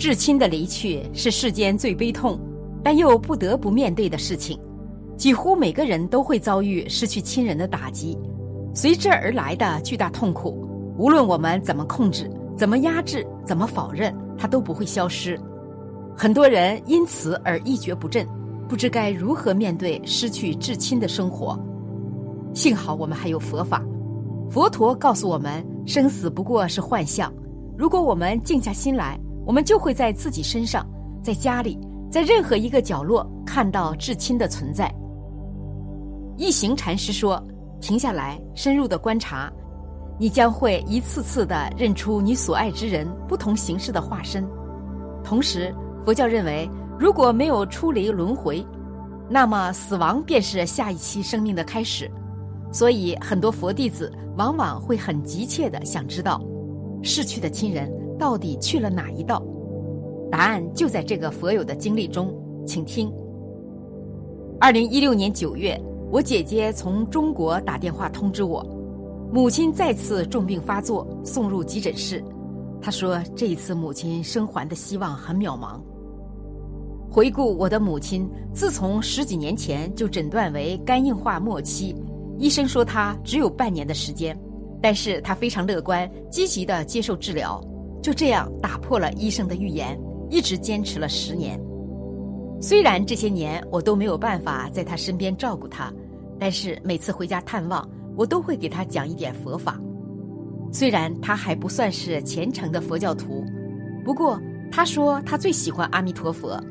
至亲的离去是世间最悲痛，但又不得不面对的事情。几乎每个人都会遭遇失去亲人的打击，随之而来的巨大痛苦，无论我们怎么控制、怎么压制、怎么否认，它都不会消失。很多人因此而一蹶不振，不知该如何面对失去至亲的生活。幸好我们还有佛法，佛陀告诉我们，生死不过是幻象。如果我们静下心来，我们就会在自己身上，在家里，在任何一个角落看到至亲的存在。一行禅师说：“停下来，深入的观察，你将会一次次的认出你所爱之人不同形式的化身。同时，佛教认为，如果没有出离轮回，那么死亡便是下一期生命的开始。所以，很多佛弟子往往会很急切的想知道，逝去的亲人到底去了哪一道？答案就在这个佛友的经历中，请听。二零一六年九月。”我姐姐从中国打电话通知我，母亲再次重病发作，送入急诊室。她说，这一次母亲生还的希望很渺茫。回顾我的母亲，自从十几年前就诊断为肝硬化末期，医生说她只有半年的时间，但是她非常乐观，积极的接受治疗，就这样打破了医生的预言，一直坚持了十年。虽然这些年我都没有办法在他身边照顾他，但是每次回家探望，我都会给他讲一点佛法。虽然他还不算是虔诚的佛教徒，不过他说他最喜欢阿弥陀佛。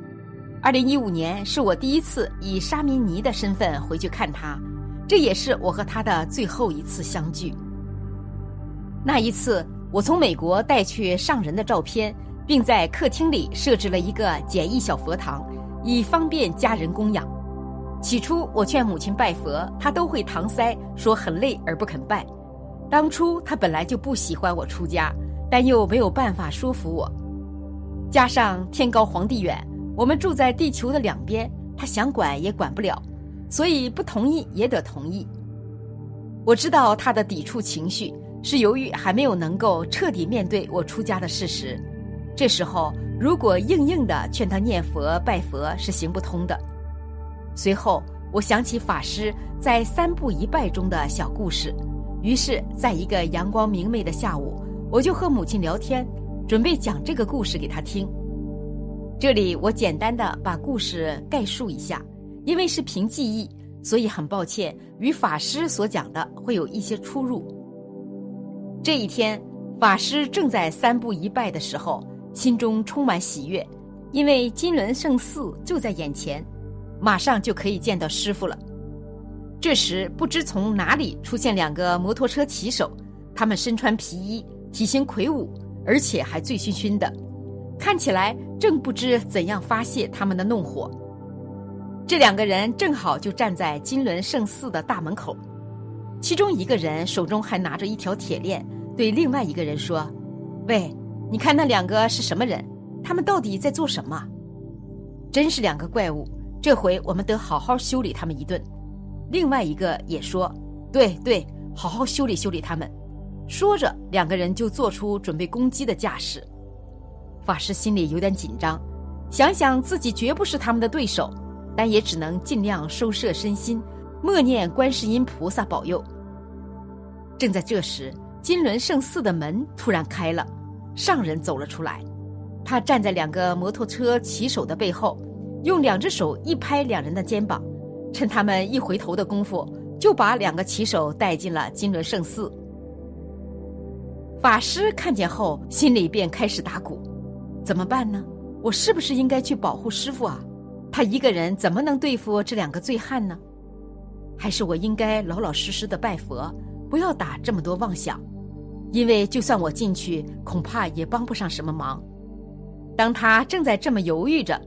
二零一五年是我第一次以沙弥尼的身份回去看他，这也是我和他的最后一次相聚。那一次，我从美国带去上人的照片，并在客厅里设置了一个简易小佛堂。以方便家人供养。起初我劝母亲拜佛，她都会搪塞，说很累而不肯拜。当初她本来就不喜欢我出家，但又没有办法说服我。加上天高皇帝远，我们住在地球的两边，她想管也管不了，所以不同意也得同意。我知道她的抵触情绪是由于还没有能够彻底面对我出家的事实。这时候。如果硬硬的劝他念佛拜佛是行不通的。随后，我想起法师在三步一拜中的小故事，于是，在一个阳光明媚的下午，我就和母亲聊天，准备讲这个故事给他听。这里我简单的把故事概述一下，因为是凭记忆，所以很抱歉与法师所讲的会有一些出入。这一天，法师正在三步一拜的时候。心中充满喜悦，因为金轮圣寺就在眼前，马上就可以见到师傅了。这时，不知从哪里出现两个摩托车骑手，他们身穿皮衣，体型魁梧，而且还醉醺醺的，看起来正不知怎样发泄他们的怒火。这两个人正好就站在金轮圣寺的大门口，其中一个人手中还拿着一条铁链，对另外一个人说：“喂。”你看那两个是什么人？他们到底在做什么？真是两个怪物！这回我们得好好修理他们一顿。另外一个也说：“对对，好好修理修理他们。”说着，两个人就做出准备攻击的架势。法师心里有点紧张，想想自己绝不是他们的对手，但也只能尽量收摄身心，默念观世音菩萨保佑。正在这时，金轮圣寺的门突然开了。上人走了出来，他站在两个摩托车骑手的背后，用两只手一拍两人的肩膀，趁他们一回头的功夫，就把两个骑手带进了金轮圣寺。法师看见后，心里便开始打鼓：怎么办呢？我是不是应该去保护师傅啊？他一个人怎么能对付这两个醉汉呢？还是我应该老老实实的拜佛，不要打这么多妄想？因为就算我进去，恐怕也帮不上什么忙。当他正在这么犹豫着，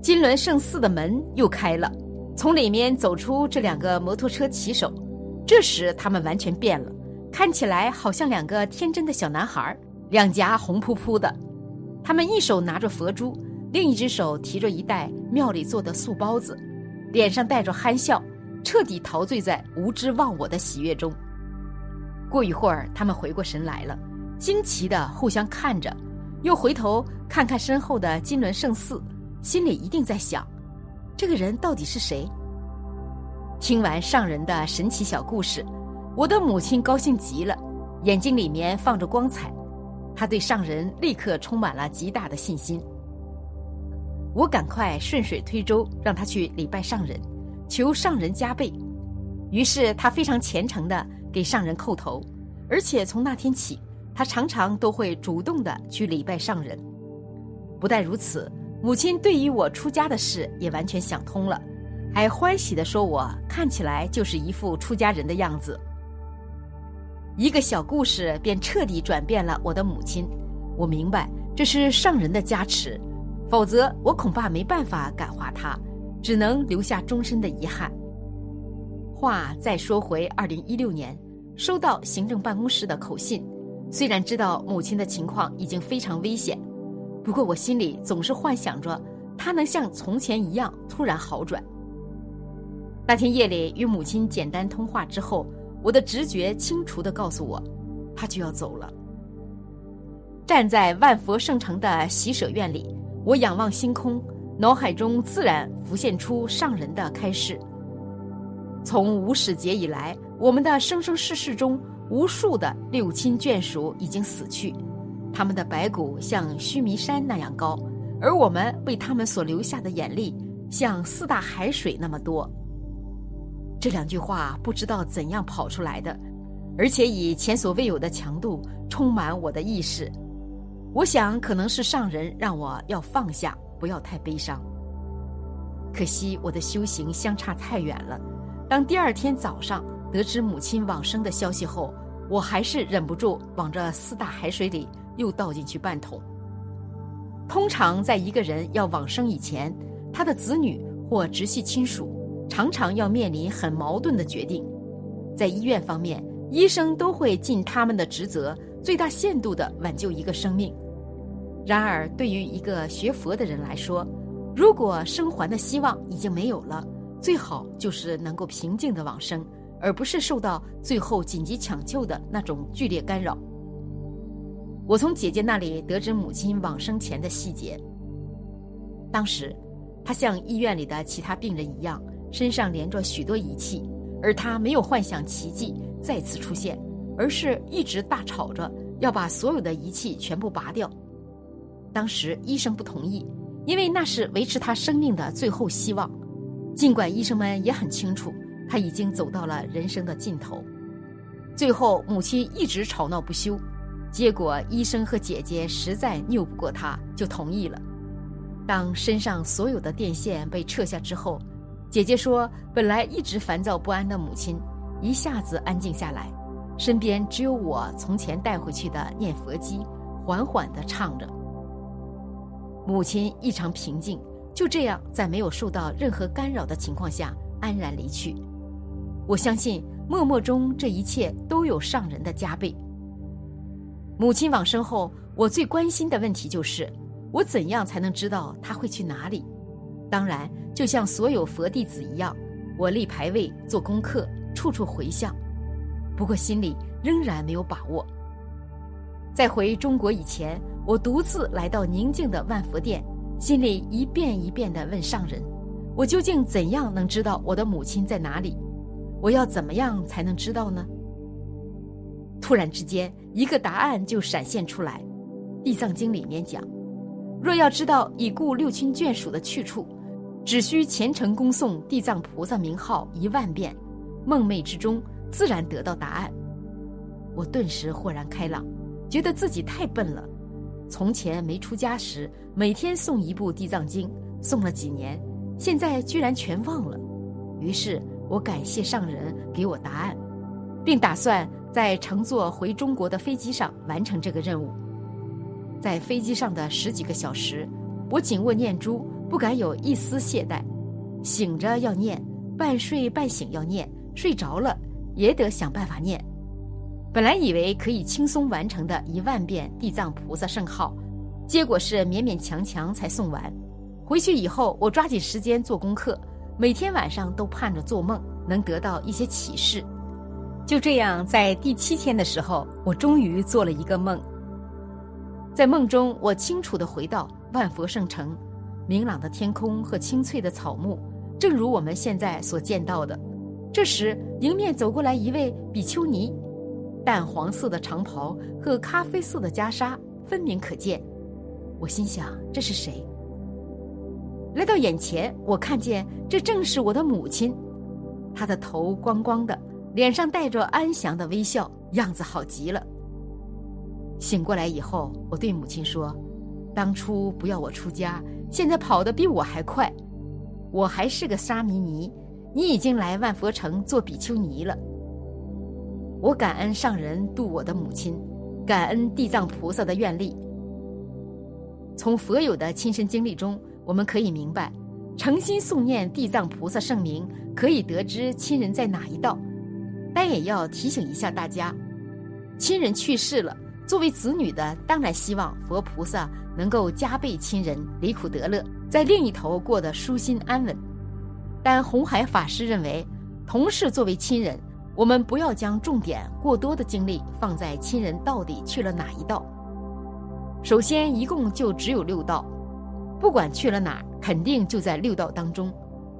金轮圣寺的门又开了，从里面走出这两个摩托车骑手。这时他们完全变了，看起来好像两个天真的小男孩，两颊红扑扑的。他们一手拿着佛珠，另一只手提着一袋庙里做的素包子，脸上带着憨笑，彻底陶醉在无知忘我的喜悦中。过一会儿，他们回过神来了，惊奇的互相看着，又回头看看身后的金轮圣寺，心里一定在想：这个人到底是谁？听完上人的神奇小故事，我的母亲高兴极了，眼睛里面放着光彩。她对上人立刻充满了极大的信心。我赶快顺水推舟，让他去礼拜上人，求上人加倍。于是他非常虔诚的给上人叩头，而且从那天起，他常常都会主动的去礼拜上人。不但如此，母亲对于我出家的事也完全想通了，还欢喜的说我看起来就是一副出家人的样子。一个小故事便彻底转变了我的母亲。我明白这是上人的加持。否则，我恐怕没办法感化他，只能留下终身的遗憾。话再说回二零一六年，收到行政办公室的口信，虽然知道母亲的情况已经非常危险，不过我心里总是幻想着她能像从前一样突然好转。那天夜里与母亲简单通话之后，我的直觉清楚地告诉我，她就要走了。站在万佛圣城的喜舍院里。我仰望星空，脑海中自然浮现出上人的开示。从无始劫以来，我们的生生世世中，无数的六亲眷属已经死去，他们的白骨像须弥山那样高，而我们为他们所流下的眼泪，像四大海水那么多。这两句话不知道怎样跑出来的，而且以前所未有的强度充满我的意识。我想，可能是上人让我要放下，不要太悲伤。可惜我的修行相差太远了。当第二天早上得知母亲往生的消息后，我还是忍不住往这四大海水里又倒进去半桶。通常，在一个人要往生以前，他的子女或直系亲属常常要面临很矛盾的决定。在医院方面，医生都会尽他们的职责，最大限度地挽救一个生命。然而，对于一个学佛的人来说，如果生还的希望已经没有了，最好就是能够平静的往生，而不是受到最后紧急抢救的那种剧烈干扰。我从姐姐那里得知母亲往生前的细节。当时，她像医院里的其他病人一样，身上连着许多仪器，而她没有幻想奇迹再次出现，而是一直大吵着要把所有的仪器全部拔掉。当时医生不同意，因为那是维持他生命的最后希望。尽管医生们也很清楚他已经走到了人生的尽头，最后母亲一直吵闹不休，结果医生和姐姐实在拗不过他，就同意了。当身上所有的电线被撤下之后，姐姐说：“本来一直烦躁不安的母亲一下子安静下来，身边只有我从前带回去的念佛机，缓缓地唱着。”母亲异常平静，就这样在没有受到任何干扰的情况下安然离去。我相信默默中这一切都有上人的加倍。母亲往生后，我最关心的问题就是：我怎样才能知道他会去哪里？当然，就像所有佛弟子一样，我立牌位、做功课、处处回向。不过心里仍然没有把握。在回中国以前。我独自来到宁静的万佛殿，心里一遍一遍地问上人：“我究竟怎样能知道我的母亲在哪里？我要怎么样才能知道呢？”突然之间，一个答案就闪现出来，《地藏经》里面讲：“若要知道已故六亲眷属的去处，只需虔诚恭诵地藏菩萨名号一万遍，梦寐之中自然得到答案。”我顿时豁然开朗，觉得自己太笨了。从前没出家时，每天诵一部《地藏经》，诵了几年，现在居然全忘了。于是我感谢上人给我答案，并打算在乘坐回中国的飞机上完成这个任务。在飞机上的十几个小时，我紧握念珠，不敢有一丝懈怠，醒着要念，半睡半醒要念，睡着了也得想办法念。本来以为可以轻松完成的一万遍地藏菩萨圣号，结果是勉勉强强才送完。回去以后，我抓紧时间做功课，每天晚上都盼着做梦能得到一些启示。就这样，在第七天的时候，我终于做了一个梦。在梦中，我清楚地回到万佛圣城，明朗的天空和青翠的草木，正如我们现在所见到的。这时，迎面走过来一位比丘尼，淡黄色的长袍和咖啡色的袈裟分明可见。我心想：这是谁？来到眼前，我看见这正是我的母亲，她的头光光的，脸上带着安详的微笑，样子好极了。醒过来以后，我对母亲说：“当初不要我出家，现在跑得比我还快。我还是个沙弥尼，你已经来万佛城做比丘尼了。”我感恩上人度我的母亲，感恩地藏菩萨的愿力。从佛友的亲身经历中。我们可以明白，诚心诵念地藏菩萨圣名，可以得知亲人在哪一道。但也要提醒一下大家，亲人去世了，作为子女的当然希望佛菩萨能够加倍亲人离苦得乐，在另一头过得舒心安稳。但红海法师认为，同是作为亲人，我们不要将重点过多的精力放在亲人到底去了哪一道。首先，一共就只有六道。不管去了哪儿，肯定就在六道当中。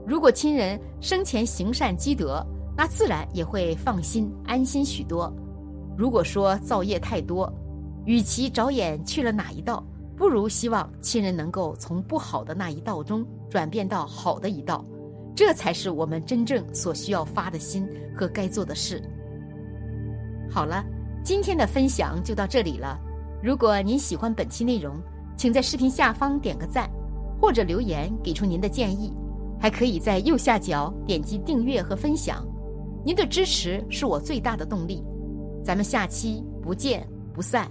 如果亲人生前行善积德，那自然也会放心安心许多。如果说造业太多，与其着眼去了哪一道，不如希望亲人能够从不好的那一道中转变到好的一道，这才是我们真正所需要发的心和该做的事。好了，今天的分享就到这里了。如果您喜欢本期内容，请在视频下方点个赞，或者留言给出您的建议，还可以在右下角点击订阅和分享。您的支持是我最大的动力。咱们下期不见不散。